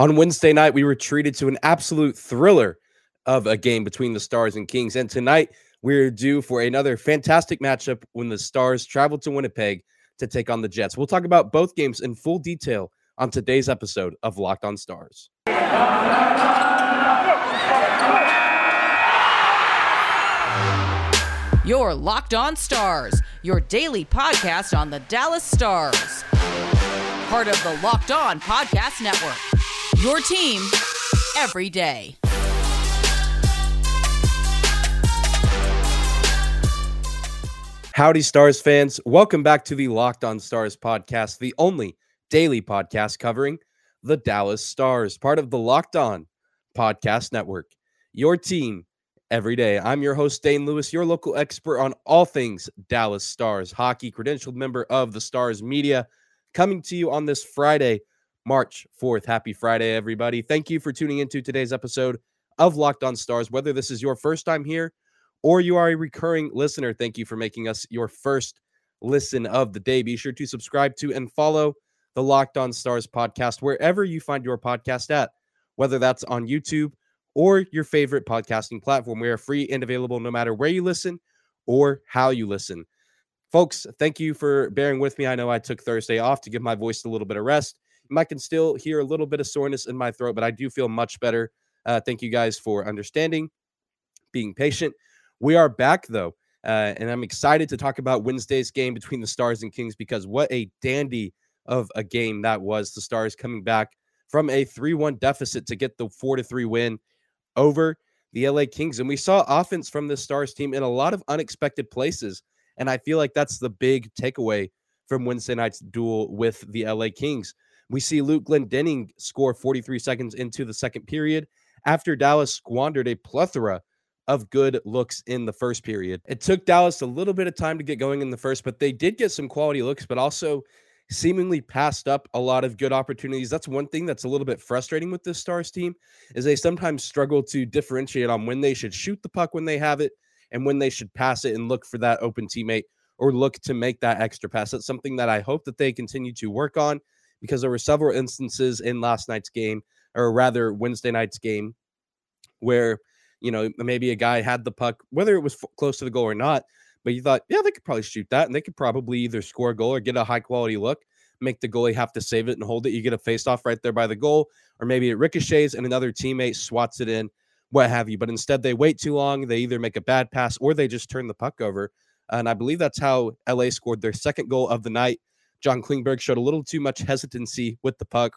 On Wednesday night, we were treated to an absolute thriller of a game between the Stars and Kings. And tonight, we're due for another fantastic matchup when the Stars travel to Winnipeg to take on the Jets. We'll talk about both games in full detail on today's episode of Locked On Stars. Your Locked On Stars, your daily podcast on the Dallas Stars. Part of the Locked On Podcast Network. Your team every day. Howdy, Stars fans. Welcome back to the Locked On Stars podcast, the only daily podcast covering the Dallas Stars, part of the Locked On Podcast Network. Your team every day. I'm your host, Dane Lewis, your local expert on all things Dallas Stars hockey, credentialed member of the Stars Media, coming to you on this Friday, March 4th. Happy Friday, everybody. Thank you for tuning into today's episode of Locked On Stars. Whether this is your first time here or you are a recurring listener, thank you for making us your first listen of the day. Be sure to subscribe to and follow the Locked On Stars podcast wherever you find your podcast at, whether that's on YouTube or your favorite podcasting platform. We are free and available no matter where you listen or how you listen. Folks, thank you for bearing with me. I know I took Thursday off to give my voice a little bit of rest. I can still hear a little bit of soreness in my throat, but I do feel much better. Uh, thank you guys for understanding, being patient. We are back though, uh, and I'm excited to talk about Wednesday's game between the Stars and Kings because what a dandy of a game that was. The Stars coming back from a 3 1 deficit to get the 4 3 win over the LA Kings. And we saw offense from the Stars team in a lot of unexpected places. And I feel like that's the big takeaway from Wednesday night's duel with the LA Kings. We see Luke Glendening score 43 seconds into the second period after Dallas squandered a plethora of good looks in the first period. It took Dallas a little bit of time to get going in the first, but they did get some quality looks, but also seemingly passed up a lot of good opportunities. That's one thing that's a little bit frustrating with this Stars team is they sometimes struggle to differentiate on when they should shoot the puck when they have it and when they should pass it and look for that open teammate or look to make that extra pass. That's something that I hope that they continue to work on because there were several instances in last night's game, or rather Wednesday night's game, where you know maybe a guy had the puck, whether it was f- close to the goal or not, but you thought, yeah, they could probably shoot that, and they could probably either score a goal or get a high quality look. Make the goalie have to save it and hold it. You get a face off right there by the goal, or maybe it ricochets and another teammate swats it in, what have you. But instead, they wait too long. They either make a bad pass or they just turn the puck over. And I believe that's how LA scored their second goal of the night John Klingberg showed a little too much hesitancy with the puck,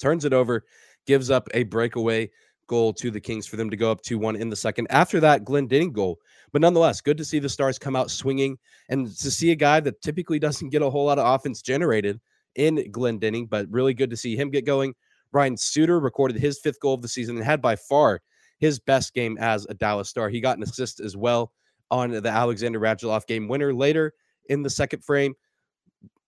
turns it over, gives up a breakaway goal to the Kings for them to go up 2 1 in the second. After that, Glendening goal. But nonetheless, good to see the Stars come out swinging and to see a guy that typically doesn't get a whole lot of offense generated in Glendening, but really good to see him get going. Ryan Suter recorded his fifth goal of the season and had by far his best game as a Dallas Star. He got an assist as well on the Alexander Radulov game winner later in the second frame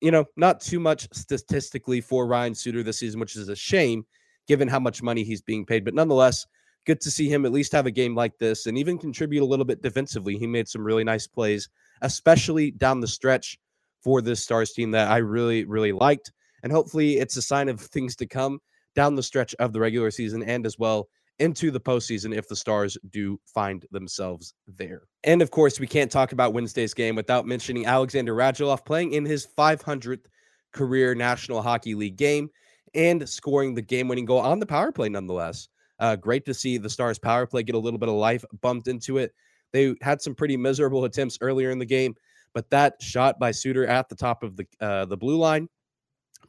you know, not too much statistically for Ryan Suter this season, which is a shame given how much money he's being paid. But nonetheless, good to see him at least have a game like this and even contribute a little bit defensively. He made some really nice plays, especially down the stretch for this Stars team that I really, really liked. And hopefully it's a sign of things to come down the stretch of the regular season and as well into the postseason if the Stars do find themselves there. And of course, we can't talk about Wednesday's game without mentioning Alexander Radulov playing in his 500th career National Hockey League game and scoring the game winning goal on the power play, nonetheless. Uh, great to see the Stars power play get a little bit of life bumped into it. They had some pretty miserable attempts earlier in the game, but that shot by Suter at the top of the uh, the blue line,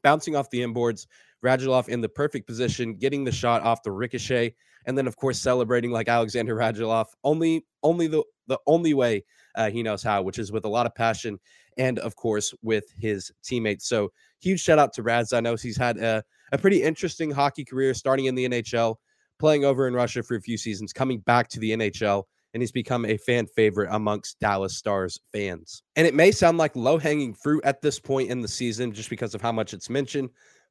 bouncing off the inboards, Radulov in the perfect position, getting the shot off the ricochet, and then of course celebrating like Alexander Radulov. Only, only the the only way uh, he knows how, which is with a lot of passion and of course with his teammates. So huge shout out to Rads. I know he's had a, a pretty interesting hockey career, starting in the NHL, playing over in Russia for a few seasons, coming back to the NHL and he's become a fan favorite amongst Dallas Stars fans. And it may sound like low hanging fruit at this point in the season just because of how much it's mentioned,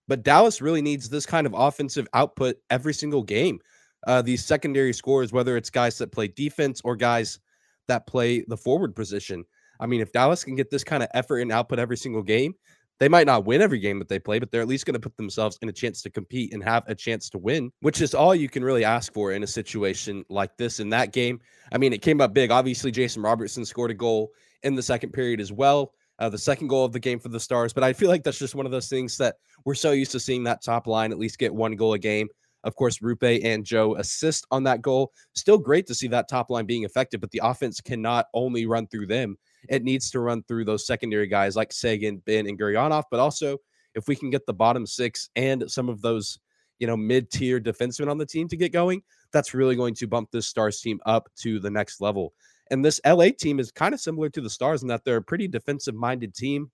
but Dallas really needs this kind of offensive output every single game. Uh, these secondary scores, whether it's guys that play defense or guys that play the forward position. I mean, if Dallas can get this kind of effort and output every single game, They might not win every game that they play, but they're at least going to put themselves in a chance to compete and have a chance to win, which is all you can really ask for in a situation like this. In that game, I mean, it came up big. Obviously, Jason Robertson scored a goal in the second period as well. Uh, the second goal of the game for the Stars. But I feel like that's just one of those things that we're so used to seeing that top line at least get one goal a game. Of course, Rupe and Joe assist on that goal. Still great to see that top line being effective, but the offense cannot only run through them. It needs to run through those secondary guys like Seguin, Benn, and Gurianov. But also, if we can get the bottom six and some of those, you know, mid-tier defensemen on the team to get going, that's really going to bump this Stars team up to the next level. And this LA team is kind of similar to the Stars in that they're a pretty defensive minded team.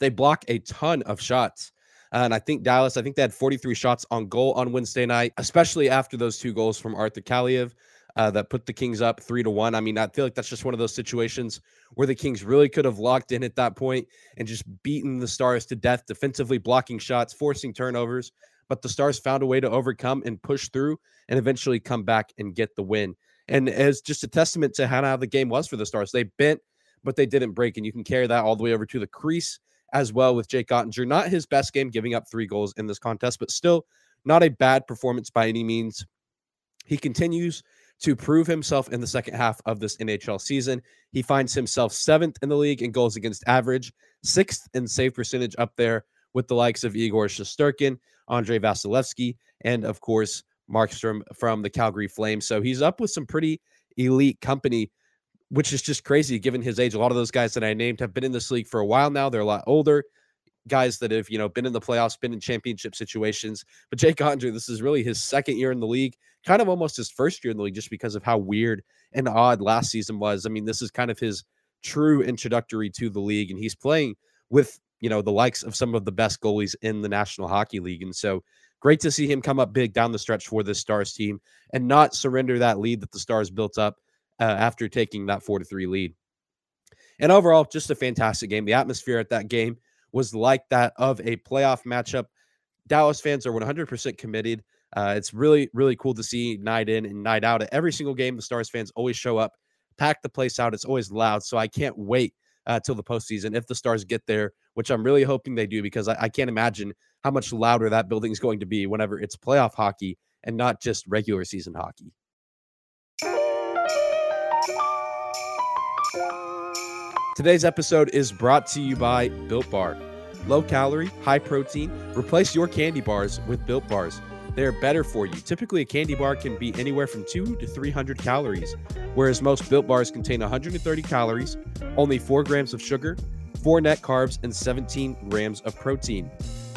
They block a ton of shots. Uh, and I think Dallas, I think they had 43 shots on goal on Wednesday night, especially after those two goals from Arthur Kaliyev uh, that put the Kings up three to one. I mean, I feel like that's just one of those situations where the Kings really could have locked in at that point and just beaten the Stars to death, defensively blocking shots, forcing turnovers. But the Stars found a way to overcome and push through and eventually come back and get the win and as just a testament to how the game was for the Stars. They bent, but they didn't break, and you can carry that all the way over to the crease as well with Jake Oettinger. Not his best game, giving up three goals in this contest, but still not a bad performance by any means. He continues to prove himself in the second half of this NHL season. He finds himself seventh in the league in goals against average, sixth in save percentage up there with the likes of Igor Shesterkin, Andrei Vasilevskiy, and of course, Markstrom from the Calgary Flames. So he's up with some pretty elite company, which is just crazy given his age. A lot of those guys that I named have been in this league for a while now. They're a lot older. Guys that have, you know, been in the playoffs, been in championship situations. But Jake Oettinger, this is really his second year in the league, kind of almost his first year in the league, just because of how weird and odd last season was. I mean, this is kind of his true introductory to the league, and he's playing with, you know, the likes of some of the best goalies in the National Hockey League. And so Great to see him come up big down the stretch for this Stars team and not surrender that lead that the Stars built up uh, after taking that four to three lead. And overall, just a fantastic game. The atmosphere at that game was like that of a playoff matchup. Dallas fans are 100% committed. Uh, it's really, really cool to see night in and night out. At every single game, the Stars fans always show up, pack the place out. It's always loud. So I can't wait uh, till the postseason if the Stars get there, which I'm really hoping they do because I, I can't imagine how much louder that building is going to be whenever it's playoff hockey and not just regular season hockey. Today's episode is brought to you by Built Bar. Low calorie, high protein. Replace your candy bars with Built Bars. They're better for you. Typically, a candy bar can be anywhere from 2 to 300 calories, whereas most Built Bars contain 130 calories, only 4 grams of sugar, 4 net carbs, and 17 grams of protein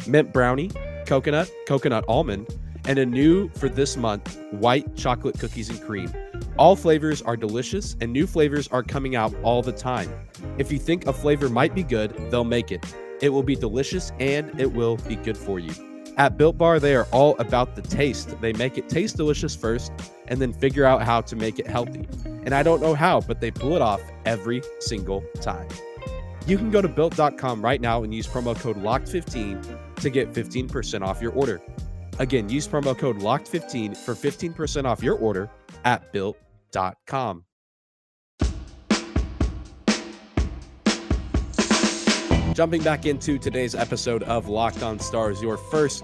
mint brownie, coconut, coconut almond, and a new for this month white chocolate cookies and cream. All flavors are delicious and new flavors are coming out all the time. If you think a flavor might be good, they'll make it. It will be delicious and it will be good for you. At Built Bar, they are all about the taste. They make it taste delicious first and then figure out how to make it healthy. And I don't know how, but they pull it off every single time. You can go to built.com right now and use promo code LOCKED15 to get 15% off your order. Again, use promo code LOCKED15 for 15% off your order at built.com. Jumping back into today's episode of Locked On Stars, your first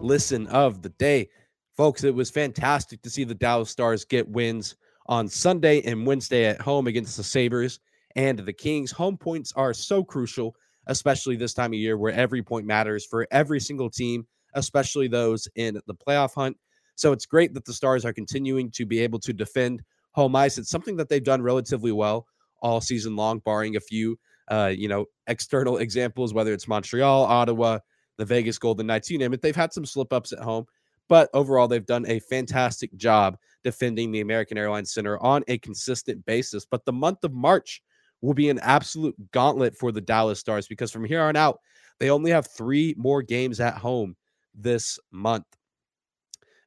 listen of the day. Folks, it was fantastic to see the Dallas Stars get wins on Sunday and Wednesday at home against the Sabres and the Kings. Home points are so crucial especially this time of year where every point matters for every single team, especially those in the playoff hunt. So it's great that the Stars are continuing to be able to defend home ice. It's something that they've done relatively well all season long, barring a few, uh, you know, external examples, whether it's Montreal, Ottawa, the Vegas Golden Knights, you name it. They've had some slip ups at home, but overall, they've done a fantastic job defending the American Airlines Center on a consistent basis. But the month of March will be an absolute gauntlet for the Dallas Stars because from here on out, they only have three more games at home this month.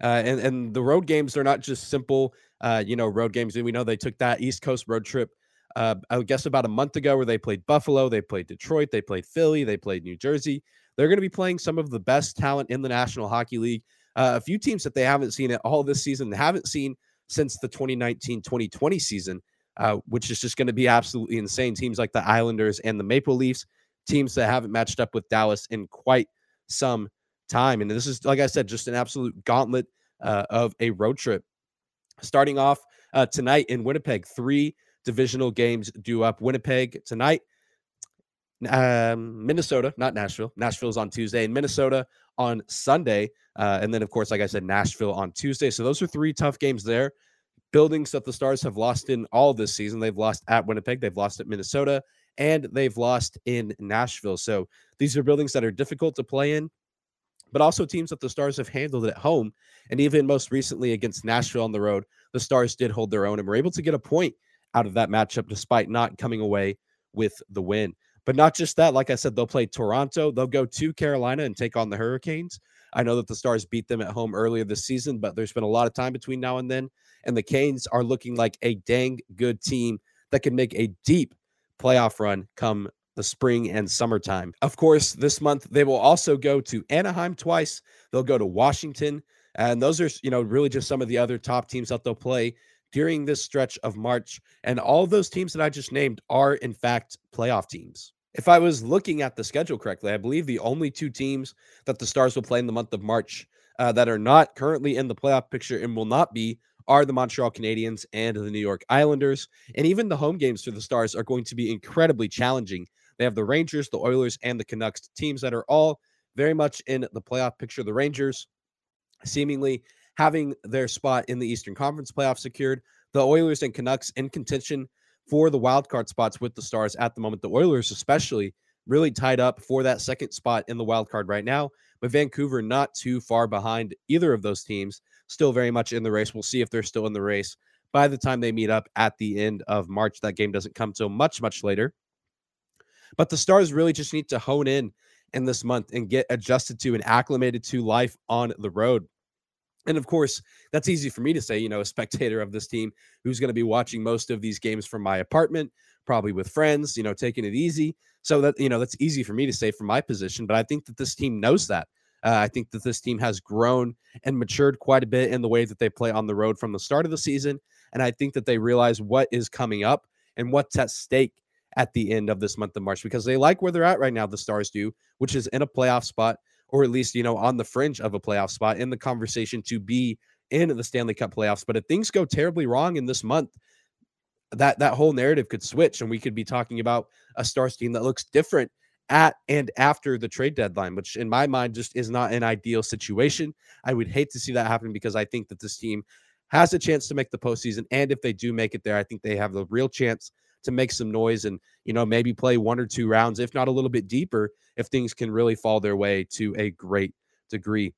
Uh, and and the road games are not just simple, uh, you know, road games. We know they took that East Coast road trip, uh, I guess about a month ago, where they played Buffalo, they played Detroit, they played Philly, they played New Jersey. They're going to be playing some of the best talent in the National Hockey League. Uh, a few teams that they haven't seen at all this season, haven't seen since the 2019-2020 season uh, which is just going to be absolutely insane. Teams like the Islanders and the Maple Leafs, teams that haven't matched up with Dallas in quite some time. And this is, like I said, just an absolute gauntlet uh, of a road trip. Starting off uh, tonight in Winnipeg, three divisional games due up. Winnipeg tonight, um, Minnesota, not Nashville. Nashville's on Tuesday, and Minnesota on Sunday. Uh, and then, of course, like I said, Nashville on Tuesday. So those are three tough games there. Buildings that the Stars have lost in all this season. They've lost at Winnipeg, they've lost at Minnesota, and they've lost in Nashville. So these are buildings that are difficult to play in, but also teams that the Stars have handled at home. And even most recently against Nashville on the road, the Stars did hold their own and were able to get a point out of that matchup despite not coming away with the win. But not just that, like I said, they'll play Toronto. They'll go to Carolina and take on the Hurricanes. I know that the Stars beat them at home earlier this season, but there's been a lot of time between now and then. And the Canes are looking like a dang good team that can make a deep playoff run come the spring and summertime. Of course, this month they will also go to Anaheim twice. They'll go to Washington. And those are, you know, really just some of the other top teams that they'll play during this stretch of March. And all those teams that I just named are, in fact, playoff teams. If I was looking at the schedule correctly, I believe the only two teams that the Stars will play in the month of March uh, that are not currently in the playoff picture and will not be are the Montreal Canadiens and the New York Islanders. And even the home games for the Stars are going to be incredibly challenging. They have the Rangers, the Oilers, and the Canucks, teams that are all very much in the playoff picture. The Rangers seemingly having their spot in the Eastern Conference playoff secured. The Oilers and Canucks in contention for the wild card spots with the Stars at the moment. The Oilers, especially, really tied up for that second spot in the wild card right now. But Vancouver not too far behind either of those teams, still very much in the race. We'll see if they're still in the race by the time they meet up at the end of March. That game doesn't come till much, much later. But the Stars really just need to hone in in this month and get adjusted to and acclimated to life on the road. And of course, that's easy for me to say, you know, a spectator of this team who's going to be watching most of these games from my apartment, probably with friends, you know, taking it easy. So that, you know, that's easy for me to say from my position. But I think that this team knows that. Uh, I think that this team has grown and matured quite a bit in the way that they play on the road from the start of the season. And I think that they realize what is coming up and what's at stake at the end of this month of March because they like where they're at right now, the Stars do, which is in a playoff spot or at least, you know, on the fringe of a playoff spot in the conversation to be in the Stanley Cup playoffs. But if things go terribly wrong in this month, that that whole narrative could switch and we could be talking about a Stars team that looks different at and after the trade deadline, which in my mind just is not an ideal situation. I would hate to see that happen because I think that this team has a chance to make the postseason. And if they do make it there, I think they have the real chance to make some noise and you know maybe play one or two rounds if not a little bit deeper if things can really fall their way to a great degree.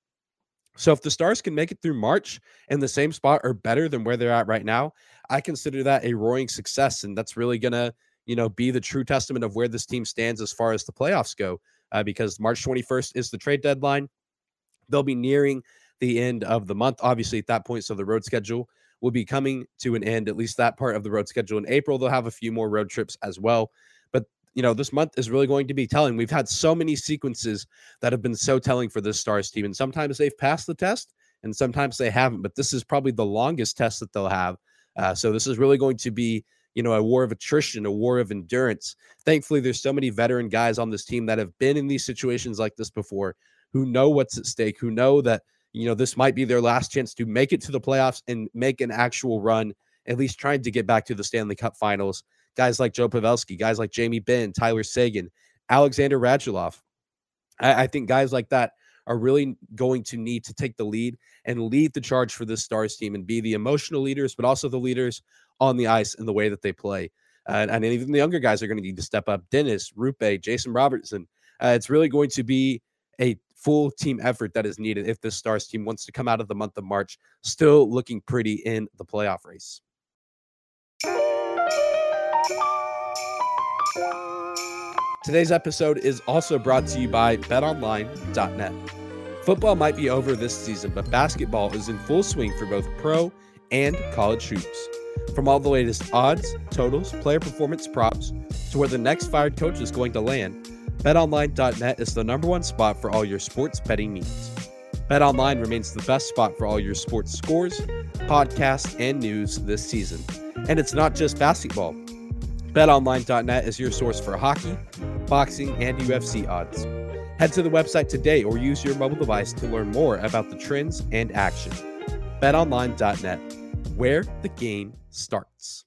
So if the stars can make it through march in the same spot or better than where they're at right now i consider that a roaring success and that's really gonna you know be the true testament of where this team stands as far as the playoffs go uh, because march 21st is the trade deadline. They'll be nearing the end of the month obviously at that point so the road schedule will be coming to an end, at least that part of the road schedule in April. They'll have a few more road trips as well. But, you know, this month is really going to be telling. We've had so many sequences that have been so telling for this Stars team. And sometimes they've passed the test and sometimes they haven't. But this is probably the longest test that they'll have. Uh, so this is really going to be you know, a war of attrition, a war of endurance. Thankfully, there's so many veteran guys on this team that have been in these situations like this before, who know what's at stake, who know that you know, this might be their last chance to make it to the playoffs and make an actual run, at least trying to get back to the Stanley Cup finals. Guys like Joe Pavelski, guys like Jamie Benn, Tyler Seguin, Alexander Radulov. I, I think guys like that are really going to need to take the lead and lead the charge for this Stars team and be the emotional leaders, but also the leaders on the ice in the way that they play. Uh, and even the younger guys are going to need to step up. Denis, Rupe, Jason Robertson. Uh, it's really going to be a full team effort that is needed if this Stars team wants to come out of the month of March still looking pretty in the playoff race. Today's episode is also brought to you by betonline.net. Football might be over this season, but basketball is in full swing for both pro and college hoops. From all the latest odds, totals, player performance props, to where the next fired coach is going to land, BetOnline.net is the number one spot for all your sports betting needs. BetOnline remains the best spot for all your sports scores, podcasts, and news this season. And it's not just basketball. BetOnline.net is your source for hockey, boxing, and UFC odds. Head to the website today or use your mobile device to learn more about the trends and action. BetOnline.net, where the game starts.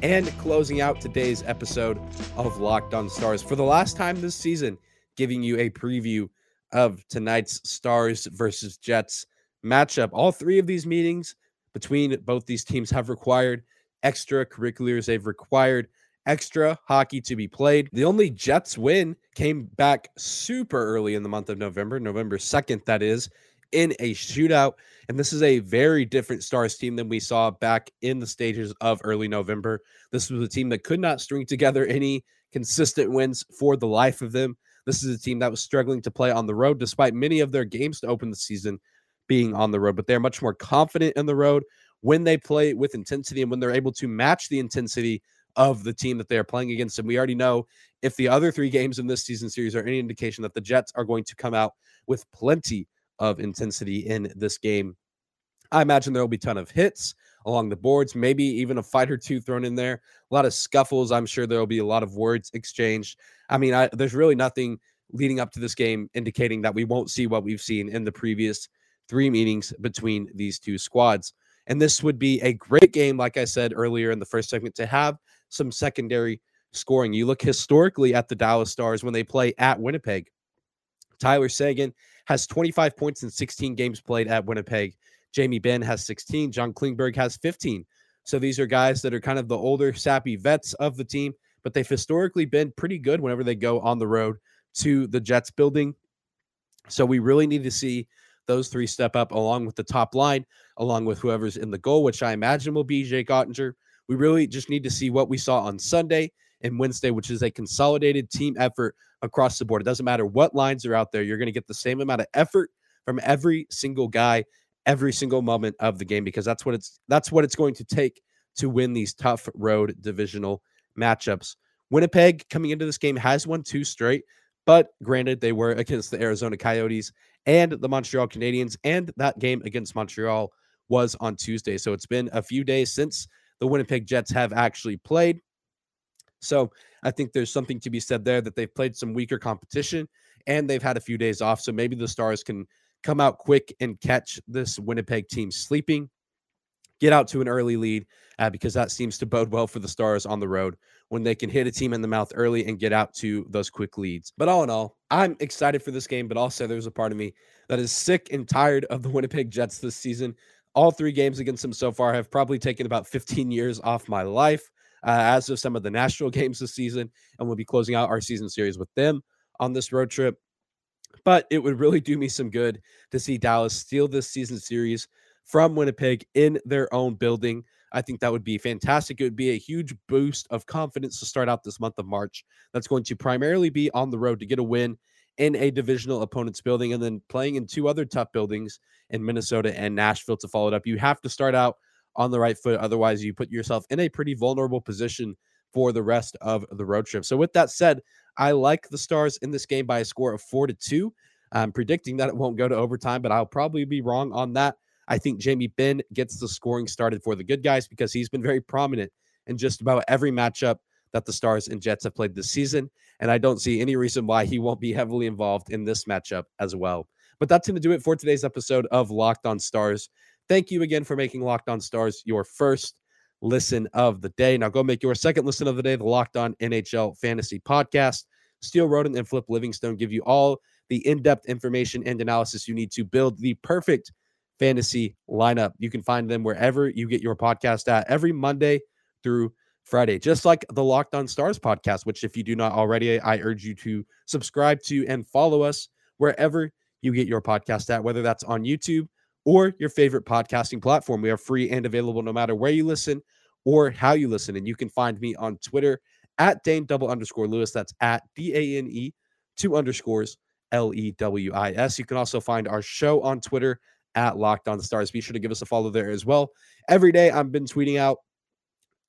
And closing out today's episode of Locked On Stars for the last time this season, giving you a preview of tonight's Stars versus Jets matchup. All three of these meetings between both these teams have required extracurriculars. They've required extra hockey to be played. The only Jets win came back super early in the month of November, November 2nd, that is, in a shootout. And this is a very different Stars team than we saw back in the stages of early November. This was a team that could not string together any consistent wins for the life of them. This is a team that was struggling to play on the road despite many of their games to open the season being on the road, but they're much more confident in the road when they play with intensity and when they're able to match the intensity of the team that they are playing against. And we already know if the other three games in this season series are any indication that the Jets are going to come out with plenty of intensity in this game. I imagine there will be a ton of hits along the boards, maybe even a fight or two thrown in there. A lot of scuffles. I'm sure there will be a lot of words exchanged. I mean, I, there's really nothing leading up to this game indicating that we won't see what we've seen in the previous three meetings between these two squads. And this would be a great game, like I said earlier in the first segment, to have some secondary scoring. You look historically at the Dallas Stars when they play at Winnipeg. Tyler Seguin has 25 points in 16 games played at Winnipeg. Jamie Benn has 16. John Klingberg has 15. So these are guys that are kind of the older, sappy vets of the team, but they've historically been pretty good whenever they go on the road to the Jets building. So we really need to see those three step up along with the top line, along with whoever's in the goal, which I imagine will be Jake Oettinger. We really just need to see what we saw on Sunday and Wednesday, which is a consolidated team effort across the board. It doesn't matter what lines are out there, you're going to get the same amount of effort from every single guy every single moment of the game because that's what it's that's what it's going to take to win these tough road divisional matchups. Winnipeg coming into this game has won two straight, but granted they were against the Arizona Coyotes and the Montreal Canadiens and that game against Montreal was on Tuesday. So it's been a few days since the Winnipeg Jets have actually played. So I think there's something to be said there that they've played some weaker competition and they've had a few days off. So maybe the Stars can come out quick and catch this Winnipeg team sleeping, get out to an early lead uh, because that seems to bode well for the Stars on the road when they can hit a team in the mouth early and get out to those quick leads. But all in all, I'm excited for this game, but also there's a part of me that is sick and tired of the Winnipeg Jets this season. All three games against them so far have probably taken about 15 years off my life, Uh, as of some of the national games this season. And we'll be closing out our season series with them on this road trip. But it would really do me some good to see Dallas steal this season series from Winnipeg in their own building. I think that would be fantastic. It would be a huge boost of confidence to start out this month of March. That's going to primarily be on the road to get a win in a divisional opponent's building and then playing in two other tough buildings in Minnesota and Nashville to follow it up. You have to start out on the right foot. Otherwise, you put yourself in a pretty vulnerable position for the rest of the road trip. So, with that said, I like the Stars in this game by a score of four to two. I'm predicting that it won't go to overtime, but I'll probably be wrong on that. I think Jamie Benn gets the scoring started for the good guys because he's been very prominent in just about every matchup that the Stars and Jets have played this season. And I don't see any reason why he won't be heavily involved in this matchup as well. But that's going to do it for today's episode of Locked On Stars. Thank you again for making Locked On Stars your first listen of the day. Now go make your second listen of the day, the Locked On NHL Fantasy Podcast. Steele Roden and Flip Livingstone give you all the in-depth information and analysis you need to build the perfect fantasy lineup. You can find them wherever you get your podcast at every Monday through Friday, just like the Locked On Stars podcast, which if you do not already, I urge you to subscribe to and follow us wherever you get your podcast at, whether that's on YouTube or your favorite podcasting platform. We are free and available no matter where you listen or how you listen. And you can find me on Twitter at Dane double underscore Lewis. That's at D A N E two underscores L E W I S. You can also find our show on Twitter at Locked On Stars. Be sure to give us a follow there as well. Every day I've been tweeting out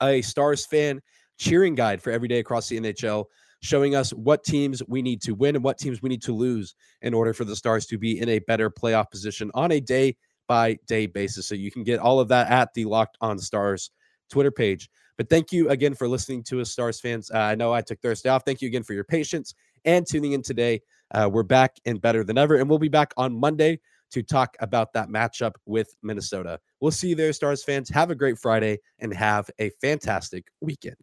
a Stars fan cheering guide for every day across the NHL, showing us what teams we need to win and what teams we need to lose in order for the Stars to be in a better playoff position on a day by day basis. So you can get all of that at the Locked On Stars Twitter page. But thank you again for listening to us, Stars fans. Uh, I know I took Thursday off. Thank you again for your patience and tuning in today. Uh, we're back and better than ever, and we'll be back on Monday to talk about that matchup with Minnesota. We'll see you there, Stars fans. Have a great Friday and have a fantastic weekend.